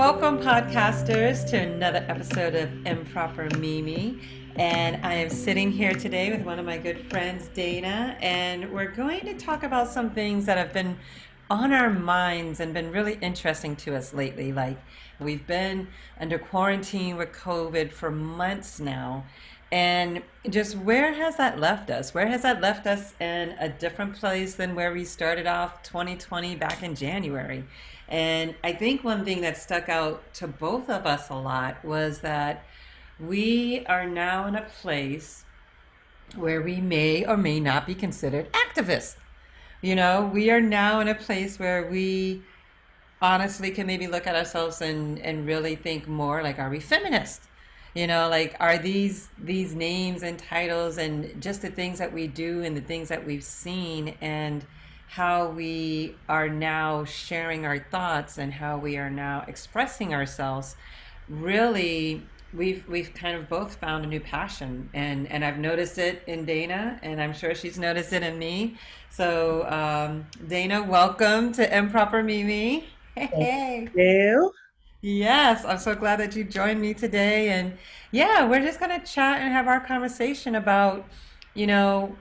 welcome, podcasters, to another episode of Improper Mimi. And I am sitting here today with one of my good friends, Dana, and we're going to talk about some things that have been on our minds and been really interesting to us lately. Like, we've been under quarantine with COVID for months now. And just where has that left us? Where has that left us in a different place than where we started off 2020 back in January? And I think one thing that stuck out to both of us a lot was that we are now in a place where we may or may not be considered activists. You know, we are now in a place where we honestly can maybe look at ourselves and, and really think more like, are we feminists? You know, like are these these names and titles and just the things that we do and the things that we've seen and how we are now sharing our thoughts and how we are now expressing ourselves really we've we've kind of both found a new passion. And and I've noticed it in Dana and I'm sure she's noticed it in me. So um, Dana welcome to Improper Mimi. Hey. you. Yes I'm so glad that you joined me today. And yeah we're just gonna chat and have our conversation about you know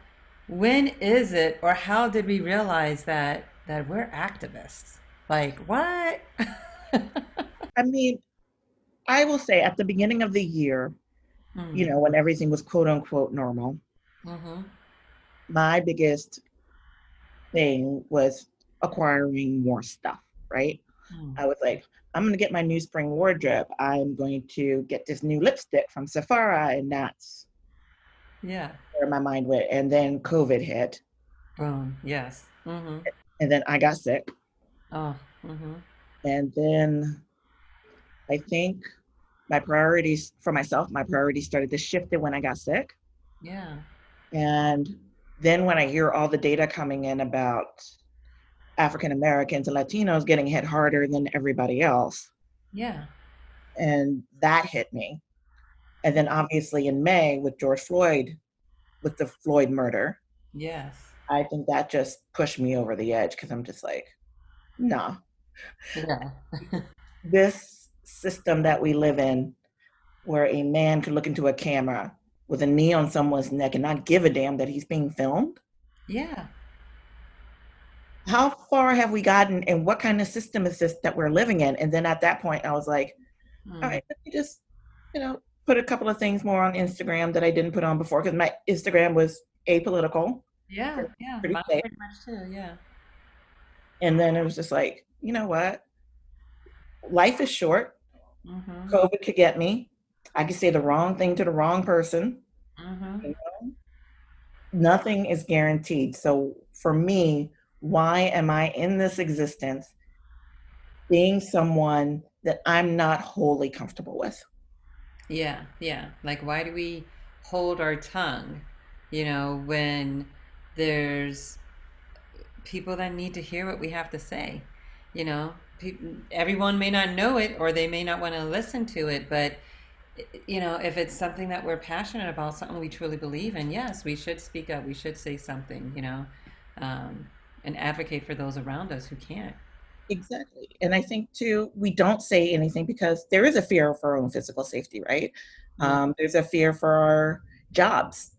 when is it or how did we realize that that we're activists like what i mean i will say at the beginning of the year mm-hmm. you know when everything was quote unquote normal mm-hmm. my biggest thing was acquiring more stuff right mm. i was like i'm going to get my new spring wardrobe i'm going to get this new lipstick from sephora and that's yeah. Where my mind went. And then COVID hit. Boom. Yes. Mm-hmm. And then I got sick. Oh. Mm-hmm. And then I think my priorities for myself, my priorities started to shift it when I got sick. Yeah. And then when I hear all the data coming in about African Americans and Latinos getting hit harder than everybody else. Yeah. And that hit me. And then obviously in May with George Floyd, with the Floyd murder. Yes. I think that just pushed me over the edge because I'm just like, nah. Yeah. this system that we live in, where a man could look into a camera with a knee on someone's neck and not give a damn that he's being filmed. Yeah. How far have we gotten and what kind of system is this that we're living in? And then at that point, I was like, mm. all right, let me just, you know, put a couple of things more on Instagram that I didn't put on before because my Instagram was apolitical. Yeah, yeah, pretty, pretty much too. Yeah. And then it was just like, you know what? Life is short. Mm-hmm. COVID could get me. I could say the wrong thing to the wrong person. Mm-hmm. You know? Nothing is guaranteed. So for me, why am I in this existence being someone that I'm not wholly comfortable with? Yeah, yeah. Like, why do we hold our tongue, you know, when there's people that need to hear what we have to say? You know, everyone may not know it or they may not want to listen to it, but you know, if it's something that we're passionate about, something we truly believe in, yes, we should speak up. We should say something, you know, um, and advocate for those around us who can't. Exactly. And I think too, we don't say anything because there is a fear for our own physical safety, right? Mm-hmm. Um, there's a fear for our jobs.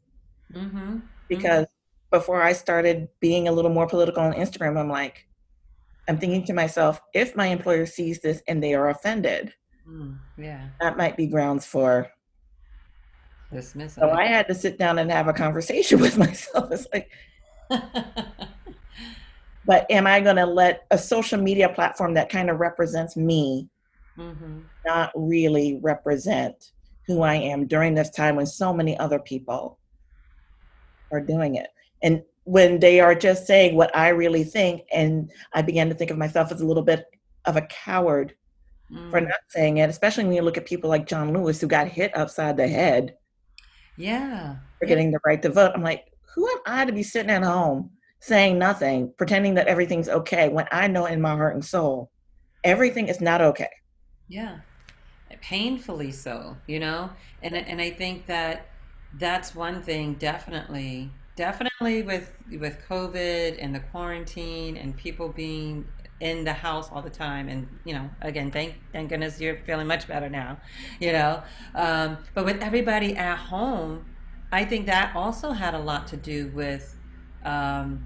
Mm-hmm. Because mm-hmm. before I started being a little more political on Instagram, I'm like, I'm thinking to myself, if my employer sees this and they are offended, mm, yeah, that might be grounds for dismissal. So I had to sit down and have a conversation with myself. It's like, but am I going to let a social media platform that kind of represents me mm-hmm. not really represent who I am during this time when so many other people are doing it? And when they are just saying what I really think, and I began to think of myself as a little bit of a coward mm. for not saying it, especially when you look at people like John Lewis who got hit upside the head. Yeah. For getting the right to vote. I'm like, who am I to be sitting at home saying nothing, pretending that everything's okay when I know in my heart and soul everything is not okay. Yeah. Painfully so, you know? And and I think that that's one thing definitely definitely with with COVID and the quarantine and people being in the house all the time. And you know, again, thank thank goodness you're feeling much better now. You know, um, but with everybody at home, I think that also had a lot to do with um,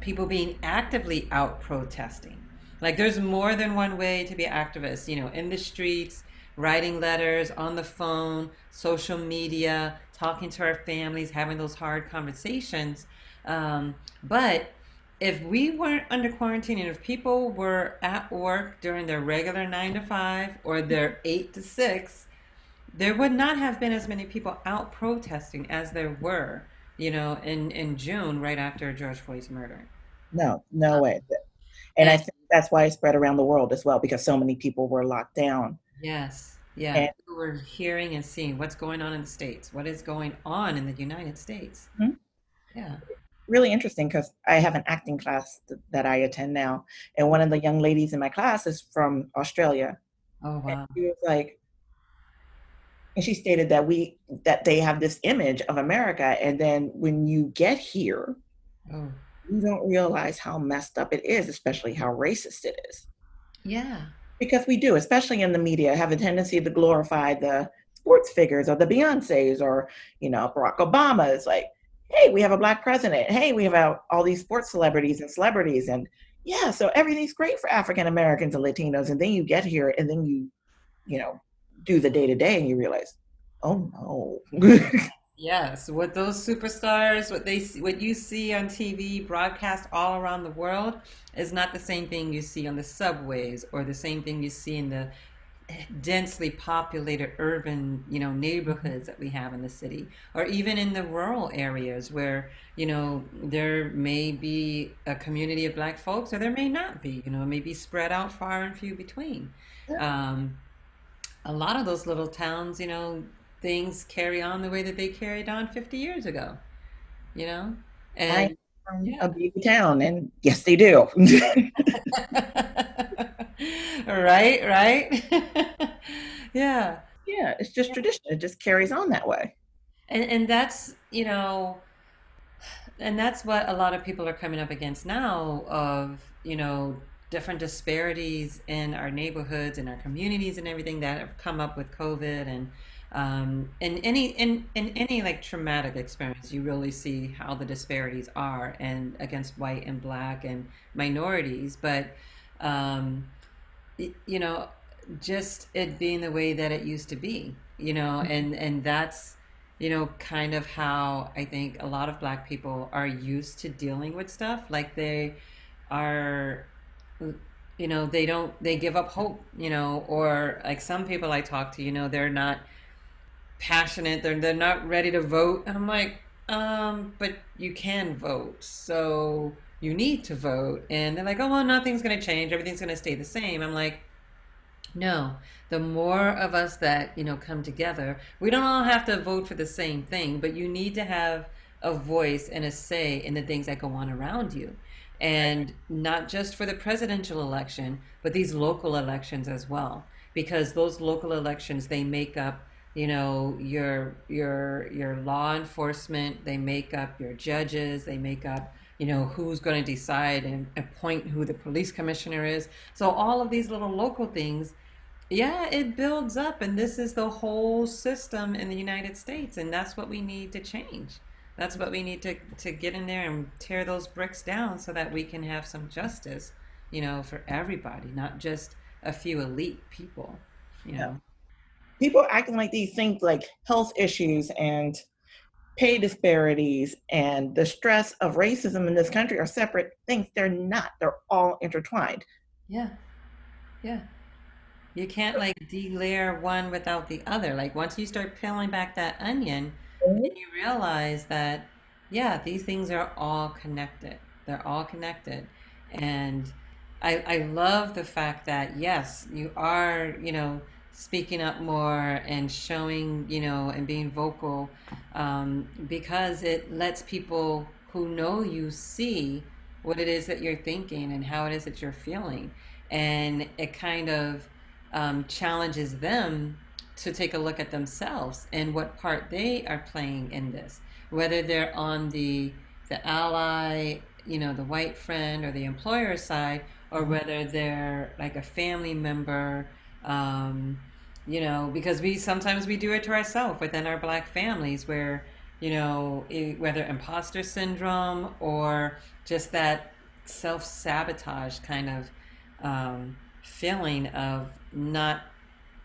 people being actively out protesting. Like, there's more than one way to be activists. You know, in the streets, writing letters, on the phone, social media, talking to our families, having those hard conversations. Um, but if we weren't under quarantine and if people were at work during their regular nine to five or their eight to six, there would not have been as many people out protesting as there were, you know, in, in June, right after George Floyd's murder. No, no way. And I think that's why it spread around the world as well, because so many people were locked down. Yes. Yeah. And, we're hearing and seeing what's going on in the States, what is going on in the United States. Mm-hmm. Yeah really interesting because I have an acting class th- that I attend now, and one of the young ladies in my class is from Australia. Oh wow! And she was like, and she stated that we that they have this image of America, and then when you get here, oh. you don't realize how messed up it is, especially how racist it is. Yeah, because we do, especially in the media, have a tendency to glorify the sports figures or the Beyonces or you know Barack Obama. It's like hey, we have a black president. Hey, we have all these sports celebrities and celebrities. And yeah, so everything's great for African Americans and Latinos. And then you get here and then you, you know, do the day to day and you realize, oh no. yes, what those superstars, what they what you see on TV broadcast all around the world is not the same thing you see on the subways or the same thing you see in the densely populated urban you know neighborhoods that we have in the city or even in the rural areas where you know there may be a community of black folks or there may not be you know it may be spread out far and few between um, a lot of those little towns you know things carry on the way that they carried on 50 years ago you know and yeah. a big town and yes they do right, right. yeah. Yeah, it's just tradition. It just carries on that way. And and that's, you know, and that's what a lot of people are coming up against now of, you know, different disparities in our neighborhoods and our communities and everything that have come up with COVID and um, in any in, in any like traumatic experience, you really see how the disparities are and against white and black and minorities. But um, you know, just it being the way that it used to be, you know, mm-hmm. and and that's you know kind of how I think a lot of black people are used to dealing with stuff like they are you know they don't they give up hope you know or like some people i talk to you know they're not passionate they're, they're not ready to vote and i'm like um but you can vote so you need to vote. And they're like, oh, well, nothing's going to change. Everything's going to stay the same. I'm like, no, the more of us that, you know, come together, we don't all have to vote for the same thing, but you need to have a voice and a say in the things that go on around you. And not just for the presidential election, but these local elections as well. Because those local elections, they make up you know your your your law enforcement they make up your judges they make up you know who's going to decide and appoint who the police commissioner is. So all of these little local things yeah it builds up and this is the whole system in the united states and that's what we need to change that's what we need to, to get in there and tear those bricks down so that we can have some justice you know for everybody not just a few elite people you know people acting like these things like health issues and pay disparities and the stress of racism in this country are separate things. They're not. They're all intertwined. Yeah. Yeah. You can't like delayer one without the other. Like once you start peeling back that onion, mm-hmm. you realize that yeah, these things are all connected. They're all connected. And I I love the fact that yes, you are, you know, speaking up more and showing, you know, and being vocal um, because it lets people who know you see what it is that you're thinking and how it is that you're feeling. And it kind of um, challenges them to take a look at themselves and what part they are playing in this, whether they're on the the ally, you know, the white friend or the employer side, or whether they're like a family member um, you know because we sometimes we do it to ourselves within our black families where you know whether imposter syndrome or just that self-sabotage kind of um, feeling of not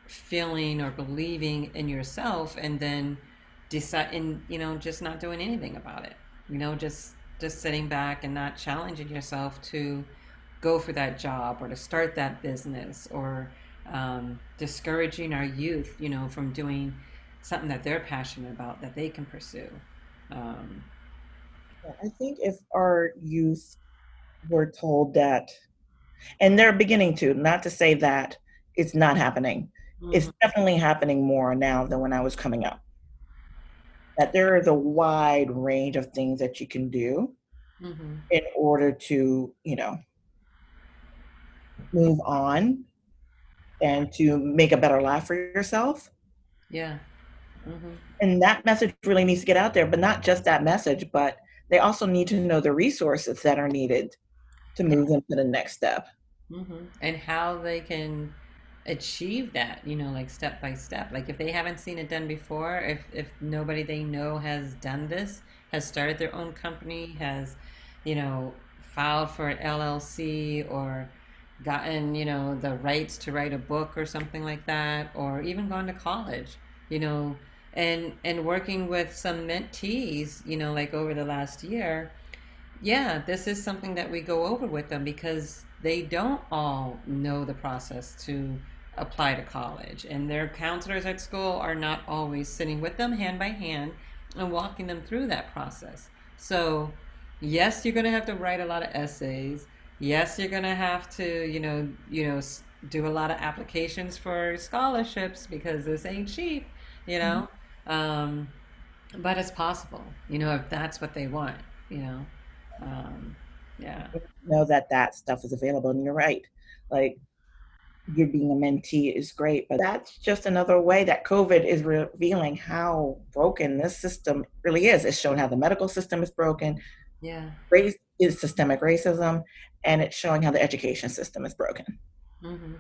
feeling or believing in yourself and then decide and you know just not doing anything about it. You know just just sitting back and not challenging yourself to go for that job or to start that business or um, discouraging our youth you know from doing something that they're passionate about that they can pursue. Um, i think if our youth were told that and they're beginning to not to say that it's not happening mm-hmm. it's definitely happening more now than when i was coming up that there is a wide range of things that you can do mm-hmm. in order to you know move on and to make a better life for yourself yeah mm-hmm. and that message really needs to get out there but not just that message but they also need to know the resources that are needed to move them to the next step mm-hmm. and how they can achieve that you know like step by step. Like if they haven't seen it done before if if nobody they know has done this has started their own company has you know filed for an llc or gotten you know the rights to write a book or something like that or even gone to college you know and and working with some mentees you know like over the last year yeah this is something that we go over with them because they don't all know the process to apply to college. And their counselors at school are not always sitting with them hand by hand and walking them through that process. So, yes, you're going to have to write a lot of essays. Yes, you're going to have to, you know, you know, do a lot of applications for scholarships because this ain't cheap, you know. Mm-hmm. Um, but it's possible, you know, if that's what they want, you know. Um, yeah. Know that that stuff is available, and you're right. Like you're being a mentee is great, but that's just another way that COVID is revealing how broken this system really is. It's showing how the medical system is broken. Yeah. Race is systemic racism, and it's showing how the education system is broken. Mm-hmm.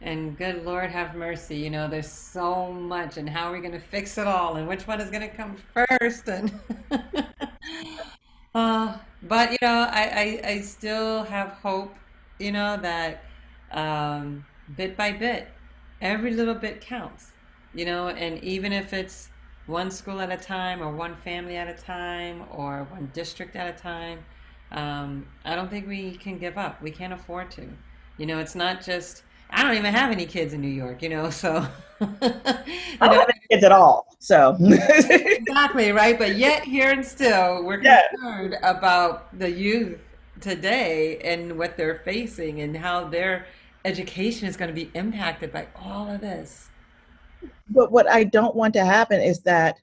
And good Lord have mercy, you know, there's so much, and how are we going to fix it all, and which one is going to come first? And uh, but you know, I, I I still have hope, you know, that um, bit by bit. Every little bit counts, you know, and even if it's one school at a time or one family at a time or one district at a time, um, I don't think we can give up. We can't afford to. You know, it's not just, I don't even have any kids in New York, you know, so. you I don't have any kids at all, so. exactly, right? But yet, here and still, we're concerned yeah. about the youth today and what they're facing and how they're education is going to be impacted by all of this. But what I don't want to happen is that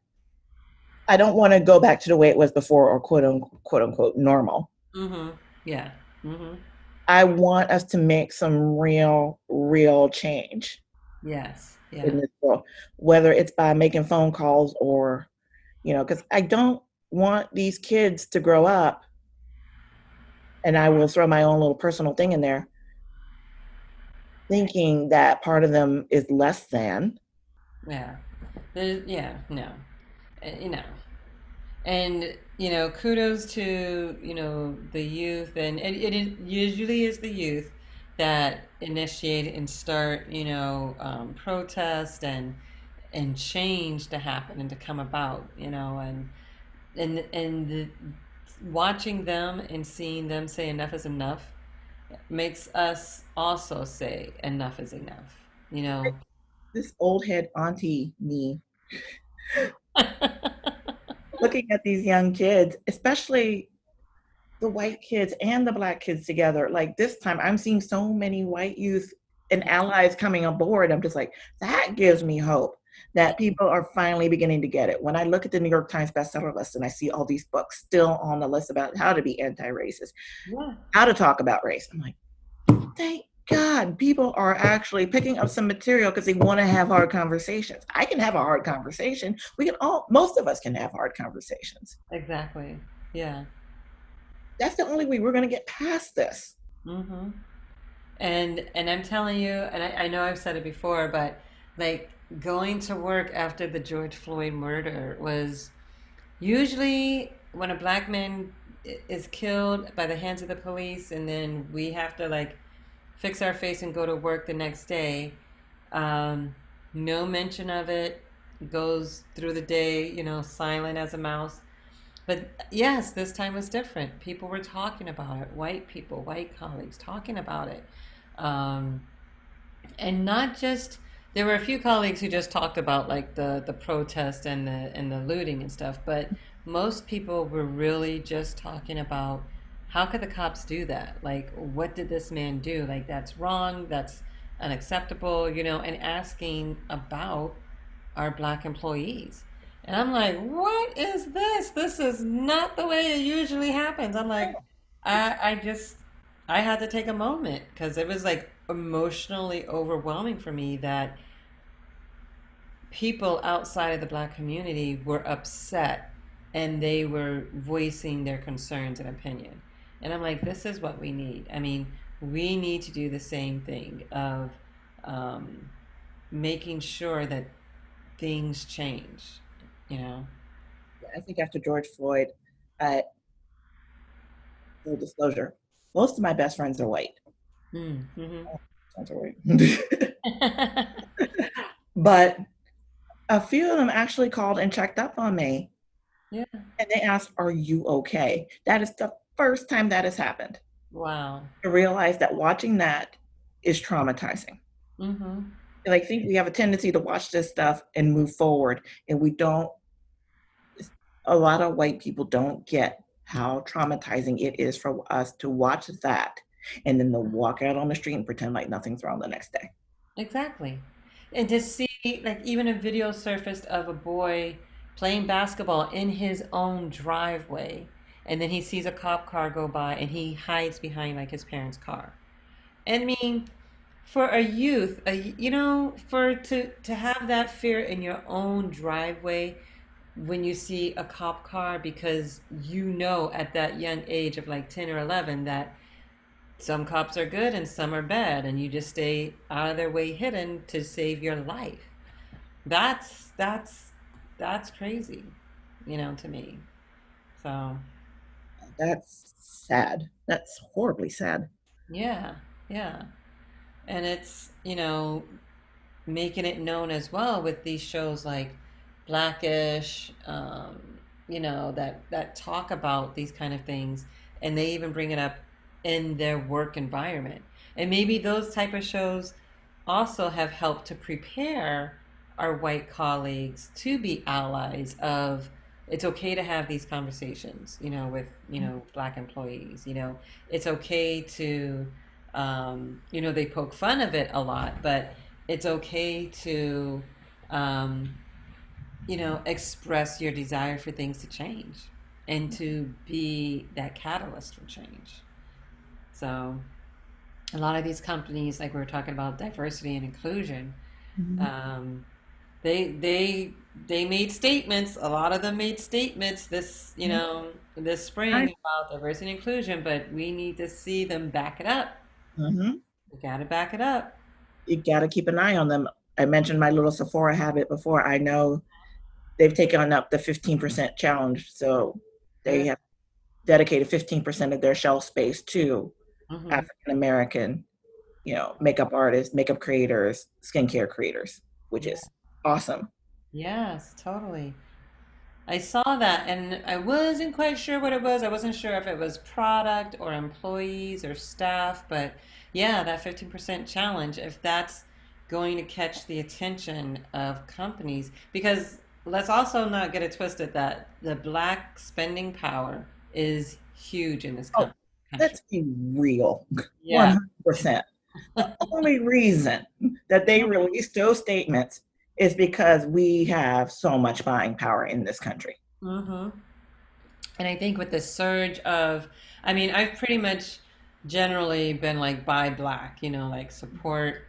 I don't want to go back to the way it was before or quote unquote, quote unquote normal. Mm-hmm. Yeah. Mm-hmm. I want us to make some real, real change. Yes. Yeah. In this world, whether it's by making phone calls or, you know, because I don't want these kids to grow up, and I will throw my own little personal thing in there, thinking that part of them is less than. Yeah. There's, yeah, no. Uh, you know. And, you know, kudos to, you know, the youth. And it, it usually is the youth that initiate and start, you know, um, protest and and change to happen and to come about, you know, and and and the, watching them and seeing them say enough is enough makes us also say enough is enough. You know, this old head auntie me looking at these young kids, especially the white kids and the black kids together. Like this time, I'm seeing so many white youth and allies coming aboard. I'm just like, that gives me hope that people are finally beginning to get it. When I look at the New York Times bestseller list and I see all these books still on the list about how to be anti-racist, yeah. how to talk about race, I'm like, thank God, people are actually picking up some material because they want to have hard conversations. I can have a hard conversation. We can all, most of us can have hard conversations. Exactly. Yeah. That's the only way we're going to get past this. Mm-hmm. And and I'm telling you, and I, I know I've said it before, but like going to work after the George Floyd murder was usually when a black man is killed by the hands of the police, and then we have to like fix our face and go to work the next day. Um, no mention of it. Goes through the day, you know, silent as a mouse. But yes, this time was different. People were talking about it. White people, white colleagues talking about it. Um, and not just there were a few colleagues who just talked about like the the protest and the and the looting and stuff, but most people were really just talking about how could the cops do that? Like, what did this man do? Like, that's wrong. That's unacceptable, you know, and asking about our black employees. And I'm like, what is this? This is not the way it usually happens. I'm like, I, I just, I had to take a moment because it was like emotionally overwhelming for me that people outside of the black community were upset and they were voicing their concerns and opinion. And I'm like, this is what we need. I mean, we need to do the same thing of um, making sure that things change, you know? I think after George Floyd, uh, full disclosure, most of my best friends are white. Mm, mm-hmm. Right. but a few of them actually called and checked up on me. Yeah. And they asked, Are you okay? That is the first time that has happened. Wow. I realize that watching that is traumatizing. Mm-hmm. And I think we have a tendency to watch this stuff and move forward, and we don't. A lot of white people don't get how traumatizing it is for us to watch that and then to walk out on the street and pretend like nothing's wrong the next day. Exactly. And to see, like, even a video surfaced of a boy playing basketball in his own driveway and then he sees a cop car go by and he hides behind like his parents' car. I mean, for a youth, a, you know, for to to have that fear in your own driveway when you see a cop car because you know at that young age of like 10 or 11 that some cops are good and some are bad and you just stay out of their way hidden to save your life. That's that's that's crazy, you know, to me. So that's sad. That's horribly sad. Yeah, yeah. And it's, you know, making it known as well with these shows like Blackish, um, you know, that, that talk about these kind of things. And they even bring it up in their work environment. And maybe those type of shows also have helped to prepare our white colleagues to be allies of it's okay to have these conversations, you know, with, you know, black employees, you know, it's okay to, um, you know, they poke fun of it a lot, but it's okay to, um, you know, express your desire for things to change and to be that catalyst for change. So, a lot of these companies, like we were talking about diversity and inclusion, mm-hmm. um, they they they made statements. A lot of them made statements this you mm-hmm. know this spring I, about diversity and inclusion, but we need to see them back it up. Mm-hmm. We got to back it up. You got to keep an eye on them. I mentioned my little Sephora habit before. I know they've taken up the 15% challenge, so they have dedicated 15% of their shelf space to mm-hmm. African American, you know, makeup artists, makeup creators, skincare creators, which is awesome. Yes, totally. I saw that and I wasn't quite sure what it was. I wasn't sure if it was product or employees or staff, but yeah, that 15% challenge, if that's going to catch the attention of companies, because let's also not get it twisted that the black spending power is huge in this oh, country. Oh, let's be real. Yeah. 100%. the only reason that they released those statements is because we have so much buying power in this country. Mm-hmm. And I think with the surge of, I mean, I've pretty much generally been like buy black, you know, like support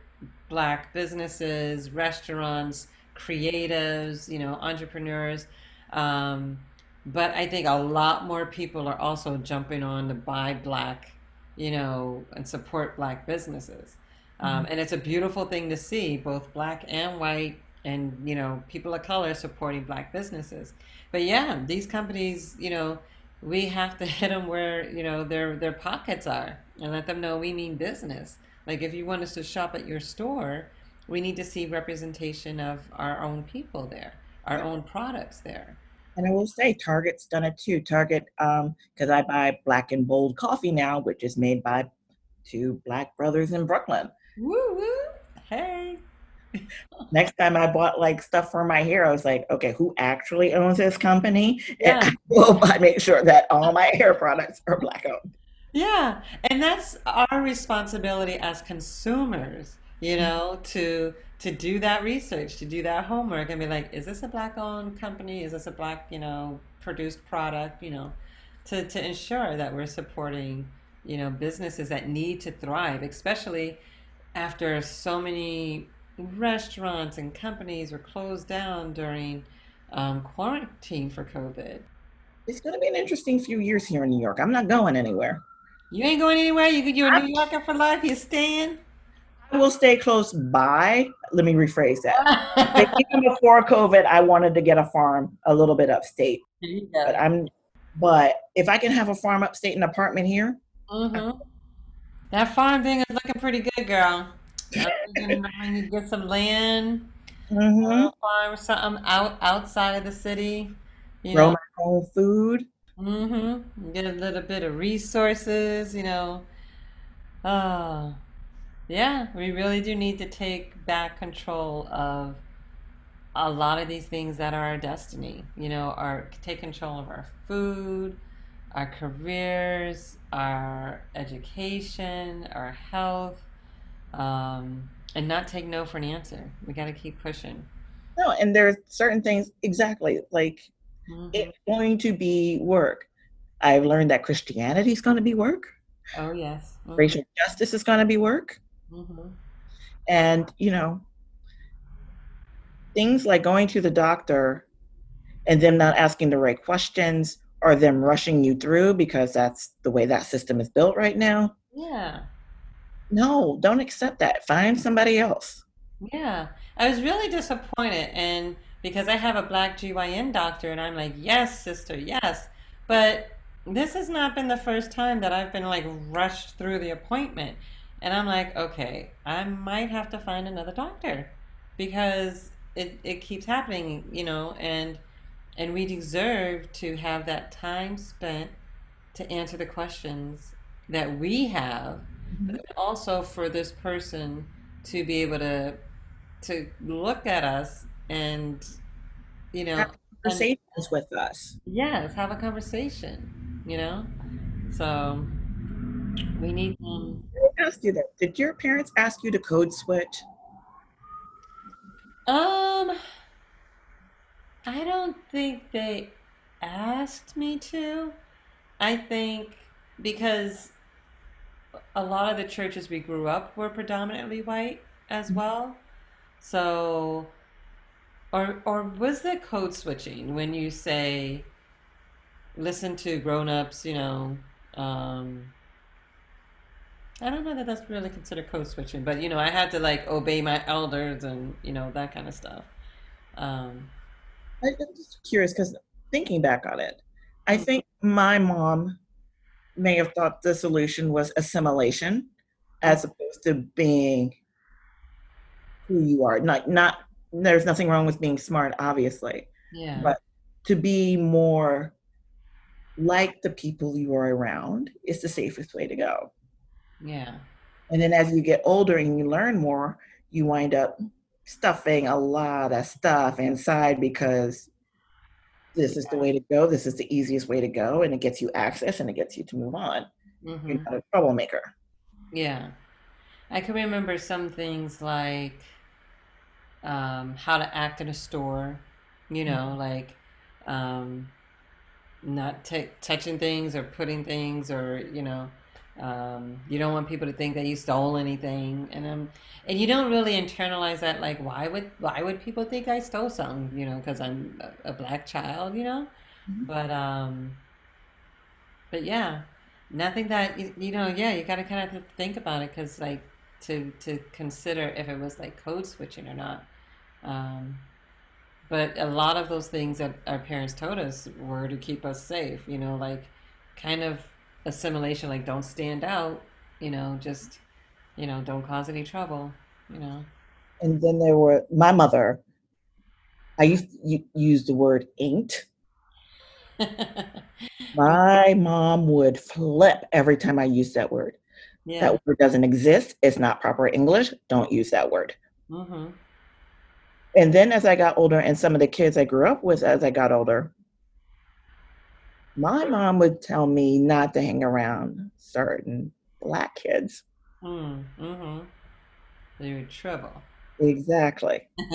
black businesses, restaurants, creatives, you know, entrepreneurs. Um, but I think a lot more people are also jumping on to buy black you know, and support black businesses. Um, mm-hmm. and it's a beautiful thing to see both black and white and you know people of color supporting black businesses but yeah these companies you know we have to hit them where you know their their pockets are and let them know we mean business like if you want us to shop at your store we need to see representation of our own people there our own products there and I will say, Target's done it too. Target, because um, I buy Black and Bold coffee now, which is made by two black brothers in Brooklyn. Woo woo! Hey, Next time I bought like stuff for my hair, I was like, okay, who actually owns this company? Yeah. And I will make sure that all my hair products are black owned. Yeah. And that's our responsibility as consumers, you mm-hmm. know, to to do that research, to do that homework and be like, is this a black owned company? Is this a black, you know, produced product, you know, to, to ensure that we're supporting, you know, businesses that need to thrive, especially after so many restaurants and companies were closed down during um, quarantine for COVID. It's going to be an interesting few years here in New York. I'm not going anywhere. You ain't going anywhere. You you're a New Yorker for life. You're staying. I will stay close by. Let me rephrase that. Even before COVID, I wanted to get a farm a little bit upstate. But I'm, but if I can have a farm upstate, an apartment here. Mm-hmm. That farm thing is looking pretty good, girl you get some land, mm-hmm. farm something out outside of the city. You Grow know. my own food. Mm-hmm. Get a little bit of resources. You know. Oh, yeah. We really do need to take back control of a lot of these things that are our destiny. You know, our take control of our food, our careers, our education, our health um, and not take no for an answer. We got to keep pushing. No, and there's certain things exactly like mm-hmm. it's going to be work. I've learned that Christianity is going to be work. Oh yes, mm-hmm. racial justice is going to be work. Mm-hmm. And you know, things like going to the doctor and them not asking the right questions or them rushing you through because that's the way that system is built right now. Yeah no, don't accept that. Find somebody else. Yeah. I was really disappointed and because I have a black GYN doctor and I'm like, "Yes, sister, yes." But this has not been the first time that I've been like rushed through the appointment. And I'm like, "Okay, I might have to find another doctor because it it keeps happening, you know, and and we deserve to have that time spent to answer the questions that we have mm-hmm. also for this person to be able to to look at us and you know have conversations and, with us. Yes have a conversation you know? So we need um ask you that did your parents ask you to code switch? Um i don't think they asked me to. I think because a lot of the churches we grew up were predominantly white as mm-hmm. well. So, or or was there code switching when you say, listen to grown-ups, you know, um, I don't know that that's really considered code switching, but you know, I had to like obey my elders and you know that kind of stuff. Um, I'm just curious because thinking back on it, I mm-hmm. think my mom may have thought the solution was assimilation as mm-hmm. opposed to being who you are. Not not there's nothing wrong with being smart, obviously. Yeah. But to be more like the people you are around is the safest way to go. Yeah. And then as you get older and you learn more, you wind up stuffing a lot of stuff inside because this is the way to go. This is the easiest way to go, and it gets you access and it gets you to move on. Mm-hmm. You're not a troublemaker. Yeah, I can remember some things like um, how to act in a store. You know, mm-hmm. like um, not t- touching things or putting things or you know um, you don't want people to think that you stole anything, and um, and you don't really internalize that. Like, why would why would people think I stole something? You know, because I'm a, a, black child. You know, mm-hmm. but um, but yeah, nothing that you know. Yeah, you got to kind of think about it because like to to consider if it was like code switching or not. Um, but a lot of those things that our parents told us were to keep us safe. You know, like kind of assimilation, like don't stand out. You know, just you know, don't cause any trouble. You know. And then there were my mother. I used to use the word inked. my mom would flip every time I used that word. Yeah. That word doesn't exist. It's not proper English. Don't use that word. Mm-hmm. And then as I got older, and some of the kids I grew up with as I got older, my mom would tell me not to hang around certain black kids. Mm, mm-hmm. They're trouble. Exactly.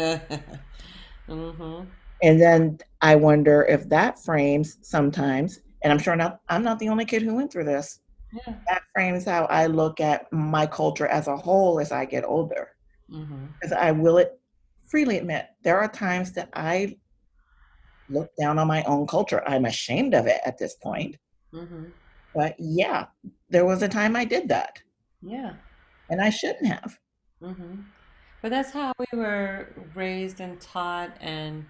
mm-hmm. And then I wonder if that frames sometimes, and I'm sure not, I'm not the only kid who went through this. Yeah. That frames how I look at my culture as a whole as I get older. Mm-hmm. Because I will it freely admit, there are times that I look down on my own culture. I'm ashamed of it at this point. Mm-hmm. But yeah, there was a time I did that. Yeah. And I shouldn't have. Mm-hmm. But that's how we were raised and taught, and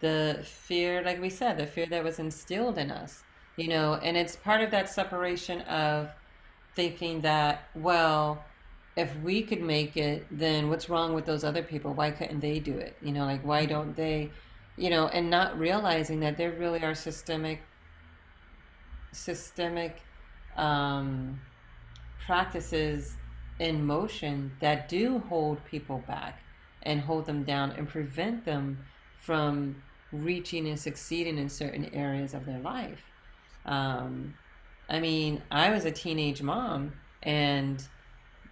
the fear, like we said, the fear that was instilled in us you know, and it's part of that separation of thinking that, well, if we could make it, then what's wrong with those other people? Why couldn't they do it? You know, like why don't they, you know, and not realizing that there really are systemic, systemic um, practices in motion that do hold people back and hold them down and prevent them from reaching and succeeding in certain areas of their life. Um, I mean, I was a teenage mom, and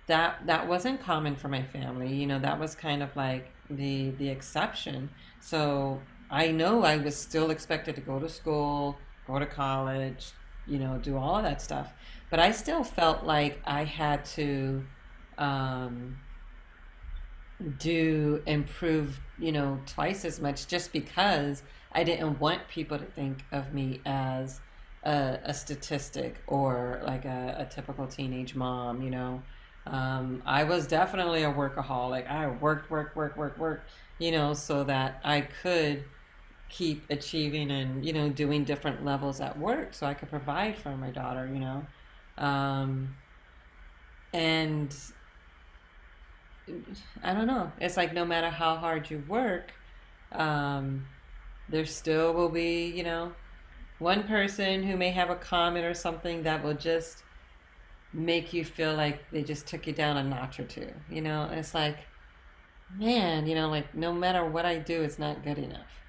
that that wasn't common for my family. You know, that was kind of like the the exception. So I know I was still expected to go to school, go to college, you know, do all of that stuff. But I still felt like I had to um, do improve, you know, twice as much just because I didn't want people to think of me as a, a statistic or like a, a, typical teenage mom, you know. Um, I was definitely a workaholic. I worked, worked, worked, worked, work, you know, so that I could keep achieving and, you know, doing different levels at work so I could provide for my daughter, you know. Um, and I don't know. It's like no matter how hard you work, um, there still will be, you know, one person who may have a comment or something that will just make you feel like they just took you down a notch or two. You know, it's like, man, you know, like no matter what I do, it's not good enough.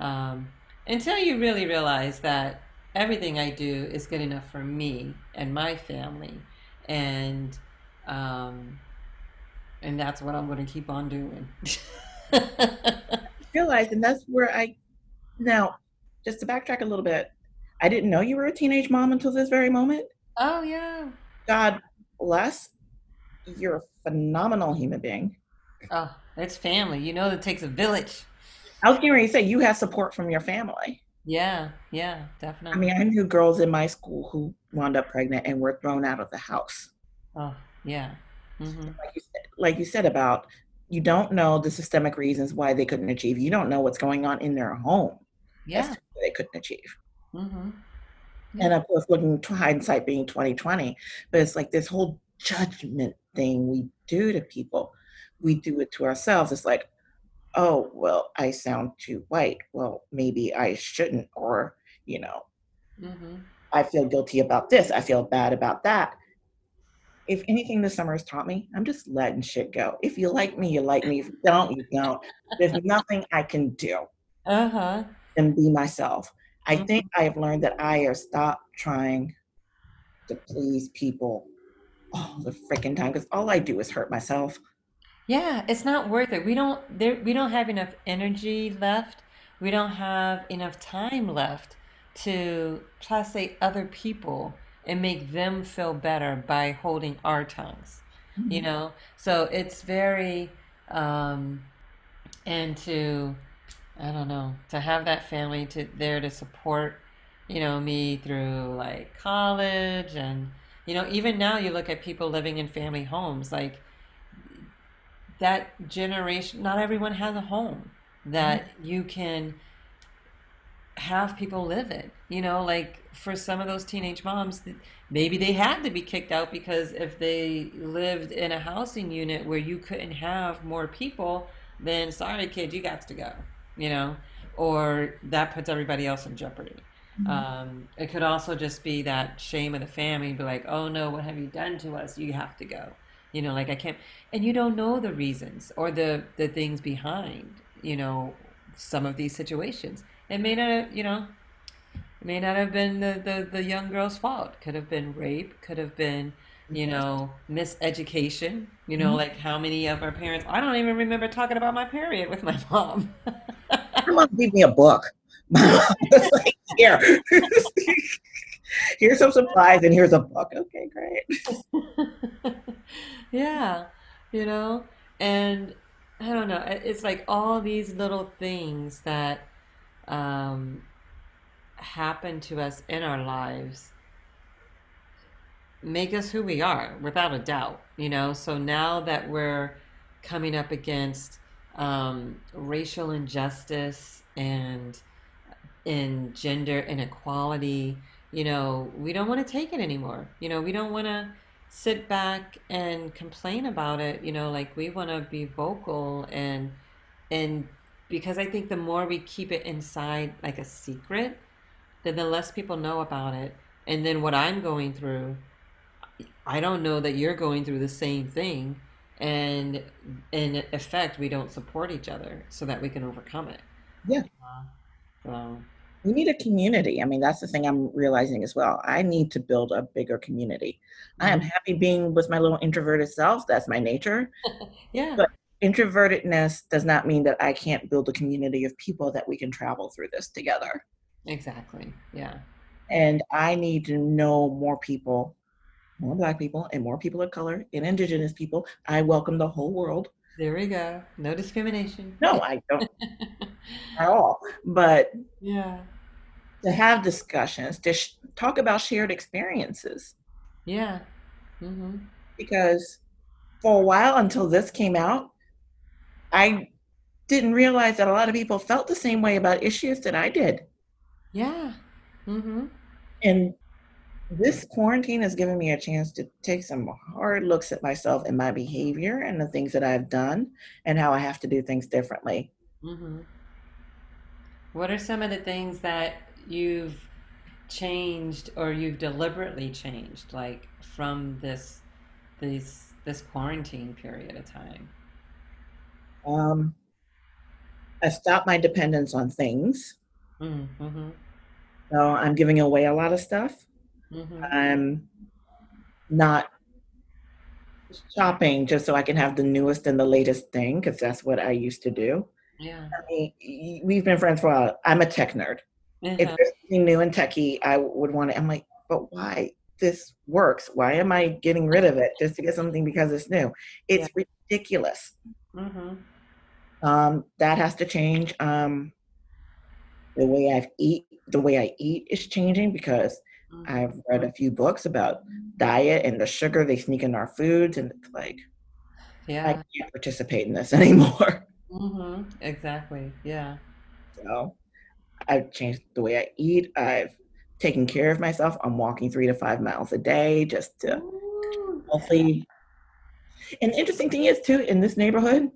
Um, until you really realize that everything I do is good enough for me and my family, and um, and that's what I'm going to keep on doing. realize, and that's where I now just to backtrack a little bit, I didn't know you were a teenage mom until this very moment. Oh yeah. God bless. You're a phenomenal human being. Oh, it's family. You know it takes a village. I was getting ready to say you have support from your family. Yeah, yeah, definitely. I mean, I knew girls in my school who wound up pregnant and were thrown out of the house. Oh, yeah. Mm-hmm. Like, you said, like you said about you don't know the systemic reasons why they couldn't achieve. You don't know what's going on in their home yeah. they couldn't achieve. Mm-hmm. Yeah. And of course, looking to hindsight being 2020, but it's like this whole judgment thing we do to people. We do it to ourselves. It's like, oh, well, I sound too white. Well, maybe I shouldn't. Or, you know, mm-hmm. I feel guilty about this. I feel bad about that. If anything this summer has taught me, I'm just letting shit go. If you like me, you like me. If you don't, you don't. There's nothing I can do. Uh huh and be myself. I mm-hmm. think I have learned that I have stopped trying to please people all the freaking time because all I do is hurt myself. Yeah, it's not worth it. We don't there we don't have enough energy left. We don't have enough time left to say other people and make them feel better by holding our tongues. Mm-hmm. You know? So it's very um and to I don't know, to have that family to there to support, you know, me through like college and, you know, even now you look at people living in family homes, like that generation, not everyone has a home that mm-hmm. you can have people live in. You know, like for some of those teenage moms, maybe they had to be kicked out because if they lived in a housing unit where you couldn't have more people, then sorry, kid, you got to go. You know, or that puts everybody else in jeopardy. Mm-hmm. Um, it could also just be that shame of the family, be like, oh no, what have you done to us? You have to go. You know, like I can't, and you don't know the reasons or the the things behind. You know, some of these situations. It may not, you know, it may not have been the, the, the young girl's fault. Could have been rape, could have been, you know, miseducation. You know, mm-hmm. like how many of our parents, I don't even remember talking about my period with my mom. my mom gave me a book. like, here, here's some supplies and here's a book. Okay, great. yeah, you know, and I don't know. It's like all these little things that um, happen to us in our lives make us who we are without a doubt you know so now that we're coming up against um, racial injustice and in gender inequality you know we don't want to take it anymore you know we don't want to sit back and complain about it you know like we want to be vocal and and because I think the more we keep it inside like a secret, then the less people know about it. And then what I'm going through, I don't know that you're going through the same thing. And in effect, we don't support each other so that we can overcome it. Yeah. Uh, so we need a community. I mean, that's the thing I'm realizing as well. I need to build a bigger community. Mm-hmm. I am mm-hmm. happy being with my little introverted self. That's my nature. yeah. But introvertedness does not mean that I can't build a community of people that we can travel through this together. Exactly. Yeah. And I need to know more people, more Black people, and more people of color and Indigenous people. I welcome the whole world. There we go. No discrimination. No, I don't at all. But yeah, to have discussions, to sh- talk about shared experiences. Yeah. Mm-hmm. Because for a while until this came out, I didn't realize that a lot of people felt the same way about issues that I did. Yeah. Mm-hmm. And this quarantine has given me a chance to take some hard looks at myself and my behavior and the things that I've done and how I have to do things differently. Mm-hmm. What are some of the things that you've changed or you've deliberately changed, like from this this this quarantine period of time? Um, I stopped my dependence on things. Mm-hmm. So I'm giving away a lot of stuff. Mm-hmm. I'm not shopping just so I can have the newest and the latest thing because that's what I used to do. Yeah. I mean, we've been friends for a while. I'm a tech nerd. Mm-hmm. If there's something new and techie, I would want to. I'm like, but why? This works. Why am I getting rid of it just to get something because it's new? It's yeah. ridiculous. Mm-hmm. Um, that has to change. Um, the way I eat, the way I eat is changing because mm-hmm. I've read a few books about diet and the sugar they sneak in our foods, and it's like, yeah, I can't participate in this anymore. Mm-hmm. Exactly. Yeah. So I've changed the way I eat. I've taken care of myself. I'm walking three to five miles a day just to healthy. And the interesting thing is too, in this neighborhood,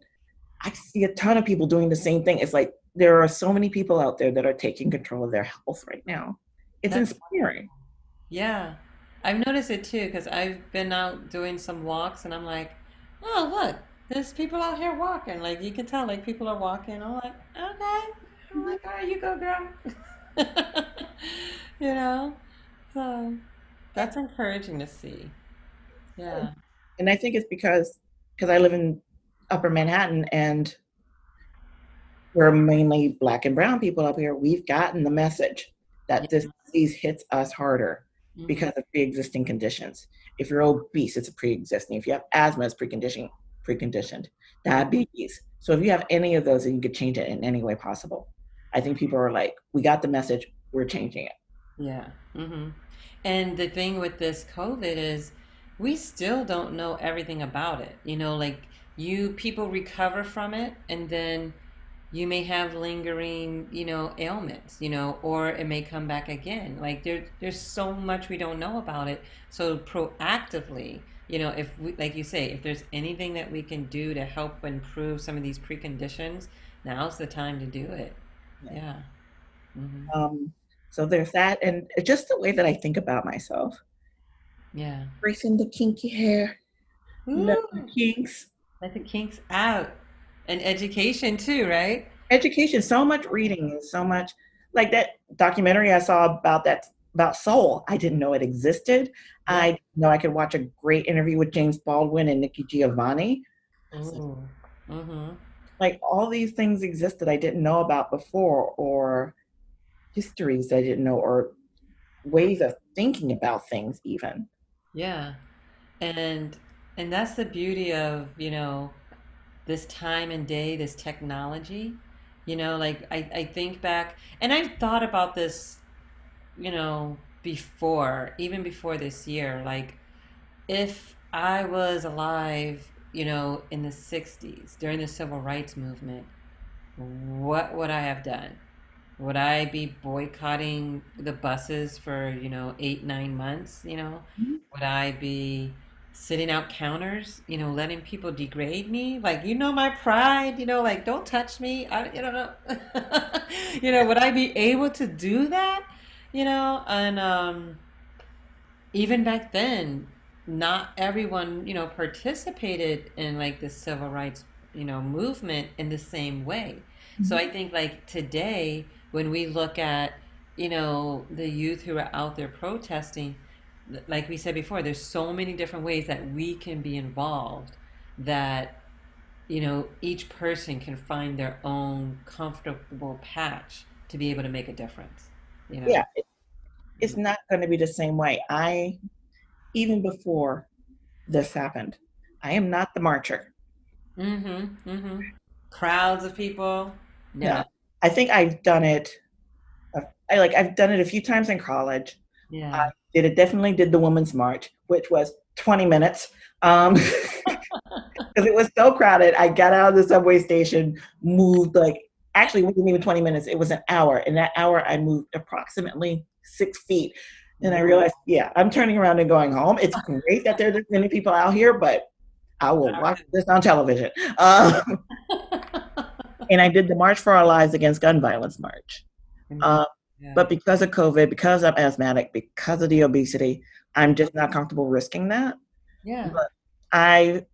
I see a ton of people doing the same thing. It's like there are so many people out there that are taking control of their health right now. It's That's, inspiring. Yeah. I've noticed it too because I've been out doing some walks and I'm like, oh, look, there's people out here walking. Like you can tell, like people are walking. I'm like, okay. I'm like, all right, you go, girl. you know? So that's encouraging to see. Yeah. And I think it's because because I live in upper Manhattan and we're mainly black and brown people up here, we've gotten the message that this disease hits us harder mm-hmm. because of pre-existing conditions. If you're obese, it's a pre-existing. If you have asthma, it's preconditioning, preconditioned. Diabetes. So if you have any of those, and you could change it in any way possible. I think people are like, we got the message, we're changing it. Yeah. Mm-hmm. And the thing with this COVID is we still don't know everything about it. You know, like you people recover from it and then you may have lingering, you know, ailments, you know, or it may come back again. Like there there's so much we don't know about it. So proactively, you know, if we like you say, if there's anything that we can do to help improve some of these preconditions, now's the time to do it. Yeah. Mm-hmm. Um so there's that, and just the way that I think about myself. Yeah. Embracing the kinky hair. Let the kinks. Let the kinks out. And education too, right? Education. So much reading so much like that documentary I saw about that about soul. I didn't know it existed. Yeah. I know I could watch a great interview with James Baldwin and Nikki Giovanni. Mm-hmm. Like all these things existed I didn't know about before, or histories I didn't know or ways of thinking about things even. Yeah. And and that's the beauty of, you know, this time and day, this technology. You know, like I, I think back and I've thought about this, you know, before, even before this year, like if I was alive, you know, in the 60s during the civil rights movement, what would I have done? Would I be boycotting the buses for, you know, eight, nine months? You know, mm-hmm. would I be sitting out counters, you know, letting people degrade me? Like, you know, my pride, you know, like, don't touch me. I, you know, you know, would I be able to do that? You know, and um, even back then, not everyone, you know, participated in like the civil rights, you know, movement in the same way. Mm-hmm. So I think like today, when we look at you know the youth who are out there protesting like we said before there's so many different ways that we can be involved that you know each person can find their own comfortable patch to be able to make a difference you know yeah it's not going to be the same way i even before this happened i am not the marcher mm-hmm mm-hmm crowds of people no. yeah I think I've done it. I like I've done it a few times in college. Yeah. I did it definitely did the women's march, which was 20 minutes. Um because it was so crowded. I got out of the subway station, moved like actually it wasn't even 20 minutes, it was an hour. In that hour I moved approximately six feet. And I realized, yeah, I'm turning around and going home. It's great that there's this many people out here, but I will watch this on television. Um, and I did the March for Our Lives Against Gun Violence March. Uh, yeah. But because of COVID, because I'm asthmatic, because of the obesity, I'm just not comfortable risking that. Yeah. But I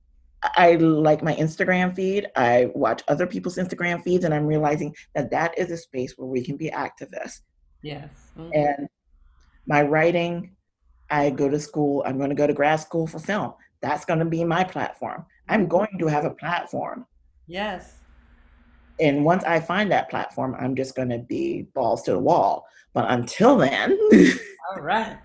I like my Instagram feed. I watch other people's Instagram feeds, and I'm realizing that that is a space where we can be activists. Yes. Mm-hmm. And my writing, I go to school. I'm going to go to grad school for film. That's going to be my platform. I'm mm-hmm. going to have a platform. Yes and once I find that platform, I'm just going to be balls to the wall. But until then, all right.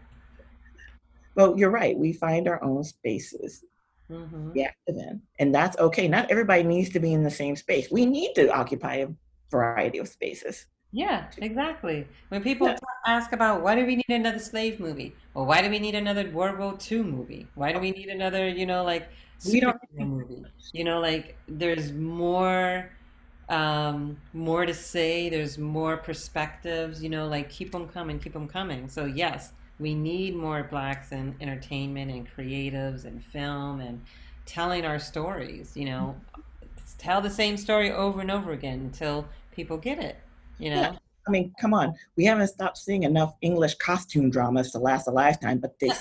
Well, you're right. We find our own spaces. Mm-hmm. Yeah, in, and that's okay. Not everybody needs to be in the same space. We need to occupy a variety of spaces. Yeah, exactly. When people yeah. ask about why do we need another slave movie, or why do we need another World War II movie, why do we need another, you know, like we don't movie, you know, like there's more um, more to say. There's more perspectives, you know, like keep them coming, keep them coming. So, yes, we need more blacks in entertainment and creatives and film and telling our stories, you know, tell the same story over and over again until people get it, you know. Yeah. I mean, come on. We haven't stopped seeing enough English costume dramas to last a lifetime, but they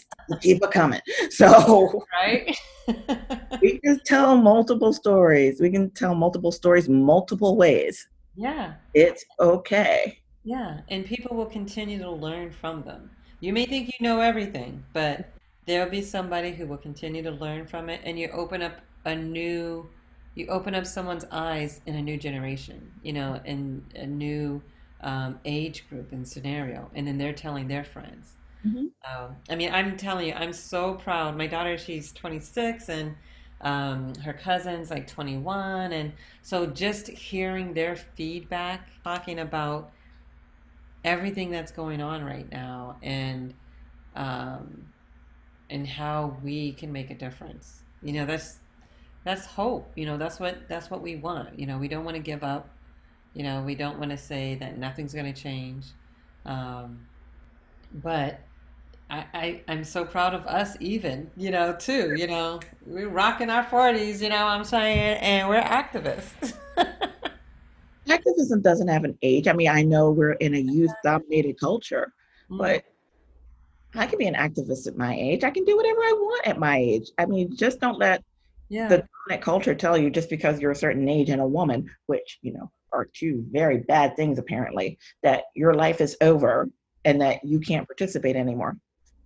keep coming. So, right? we can tell multiple stories. We can tell multiple stories multiple ways. Yeah. It's okay. Yeah. And people will continue to learn from them. You may think you know everything, but there'll be somebody who will continue to learn from it. And you open up a new, you open up someone's eyes in a new generation, you know, in a new um, age group and scenario. And then they're telling their friends. Mm-hmm. Um, I mean, I'm telling you, I'm so proud. My daughter, she's 26, and um, her cousin's like 21. And so just hearing their feedback, talking about everything that's going on right now and um, and how we can make a difference. You know, that's that's hope. You know, that's what that's what we want. You know, we don't want to give up. You know, we don't want to say that nothing's going to change. Um, but I, I I'm so proud of us even, you know, too. You know, we're rocking our forties, you know I'm saying, and we're activists. Activism doesn't have an age. I mean, I know we're in a youth dominated culture, mm-hmm. but I can be an activist at my age. I can do whatever I want at my age. I mean, just don't let yeah. the dominant culture tell you just because you're a certain age and a woman, which, you know, are two very bad things apparently, that your life is over and that you can't participate anymore.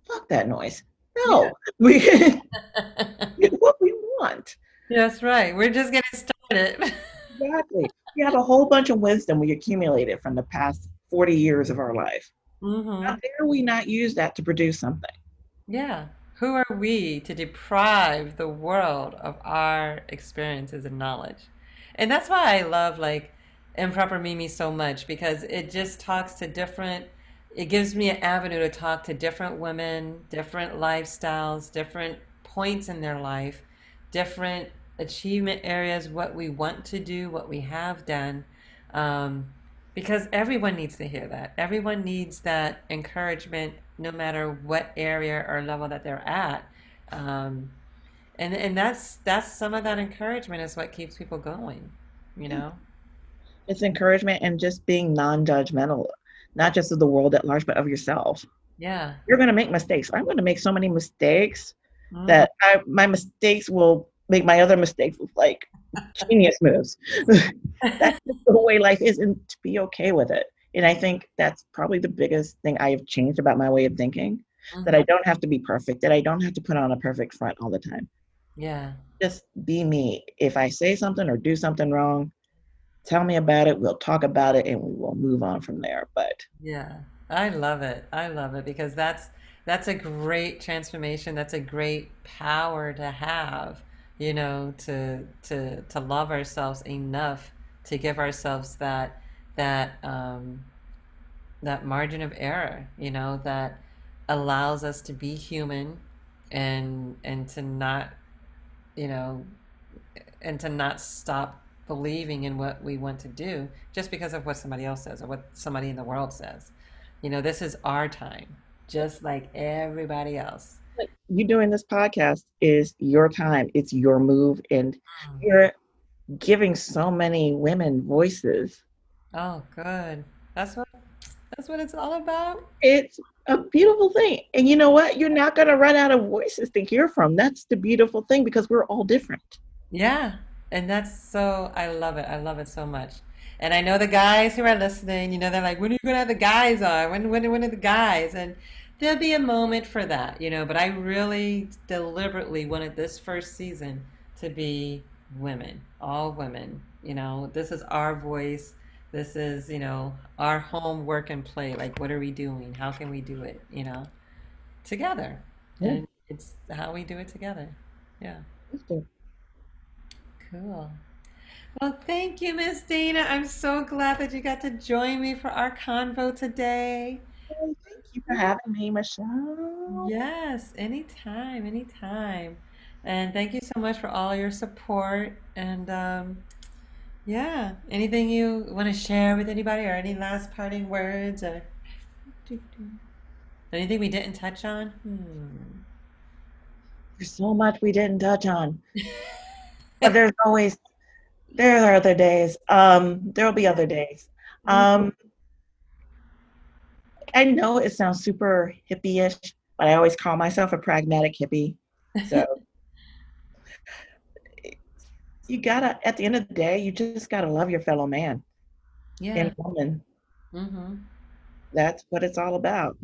Fuck that noise. No, yeah. we get what we want. That's right. We're just getting started. exactly. We have a whole bunch of wisdom we accumulated from the past 40 years of our life. Mm-hmm. How dare we not use that to produce something? Yeah. Who are we to deprive the world of our experiences and knowledge? And that's why I love like improper Mimi so much because it just talks to different it gives me an avenue to talk to different women, different lifestyles, different points in their life, different achievement areas, what we want to do, what we have done. Um, because everyone needs to hear that. Everyone needs that encouragement, no matter what area or level that they're at. Um, and and that's that's some of that encouragement is what keeps people going. You know, it's encouragement and just being non-judgmental, not just of the world at large, but of yourself. Yeah, you're going to make mistakes. I'm going to make so many mistakes mm. that I, my mistakes will make my other mistakes look like genius moves. that's the way life is, and to be okay with it. And I think that's probably the biggest thing I have changed about my way of thinking. Mm-hmm. That I don't have to be perfect. That I don't have to put on a perfect front all the time. Yeah. Just be me. If I say something or do something wrong, tell me about it. We'll talk about it, and we will move on from there. But yeah, I love it. I love it because that's that's a great transformation. That's a great power to have you know, to to to love ourselves enough to give ourselves that that um, that margin of error, you know, that allows us to be human and and to not, you know, and to not stop believing in what we want to do just because of what somebody else says or what somebody in the world says. You know, this is our time, just like everybody else you doing this podcast is your time. It's your move, and mm. you're giving so many women voices. Oh, good. That's what that's what it's all about. It's a beautiful thing. And you know what? You're not going to run out of voices to hear from. That's the beautiful thing because we're all different. Yeah. And that's so, I love it. I love it so much. And I know the guys who are listening, you know, they're like, when are you going to have the guys on? When, when, when are the guys? And there'll be a moment for that, you know, but I really deliberately wanted this first season to be women, all women. You know, this is our voice. This is, you know, our home work and play. Like, what are we doing? How can we do it, you know, together? Yeah. And it's how we do it together. Yeah. Cool. Well, thank you, Miss Dana. I'm so glad that you got to join me for our convo today you for having me, Michelle. Yes, anytime, anytime. And thank you so much for all your support. And um, yeah, anything you want to share with anybody or any last parting words or anything we didn't touch on? Hmm. There's so much we didn't touch on. but there's always, there are other days. Um, there'll be other days. Mm-hmm. Um, I know it sounds super hippie-ish, but I always call myself a pragmatic hippie. So you gotta, at the end of the day, you just gotta love your fellow man yeah. and woman. Mm-hmm. That's what it's all about.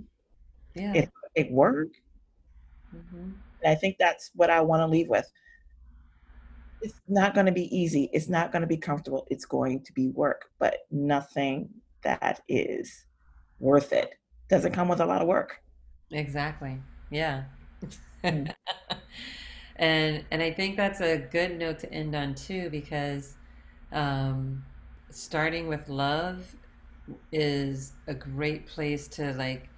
Yeah. It, it work. Mm-hmm. And I think that's what I want to leave with. It's not going to be easy. It's not going to be comfortable. It's going to be work, but nothing that is worth it doesn't come with a lot of work. Exactly. Yeah. Mm. and and I think that's a good note to end on too because um, starting with love is a great place to like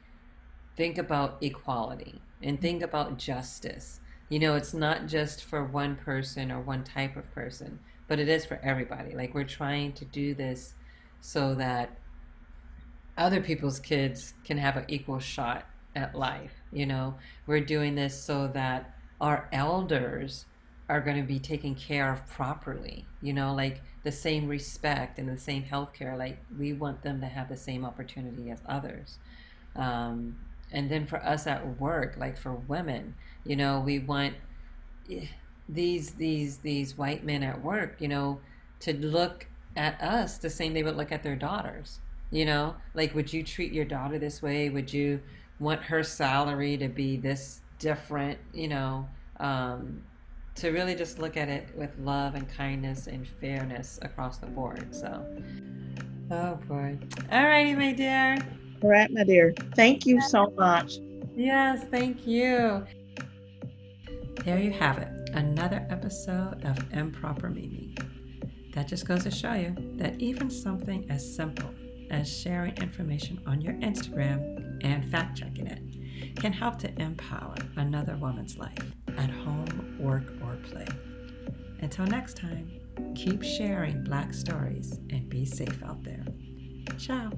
think about equality and think about justice. You know, it's not just for one person or one type of person, but it is for everybody. Like we're trying to do this so that other people's kids can have an equal shot at life. You know, we're doing this so that our elders are going to be taken care of properly. You know, like the same respect and the same health care. Like we want them to have the same opportunity as others. Um, and then for us at work, like for women, you know, we want eh, these these these white men at work, you know, to look at us the same they would look at their daughters. You know, like would you treat your daughter this way? Would you want her salary to be this different? You know, um, to really just look at it with love and kindness and fairness across the board. So, oh boy. All righty, my dear. All right, my dear. Thank you so much. Yes, thank you. There you have it. Another episode of Improper Mimi. That just goes to show you that even something as simple as sharing information on your Instagram and fact checking it can help to empower another woman's life at home, work, or play. Until next time, keep sharing Black stories and be safe out there. Ciao.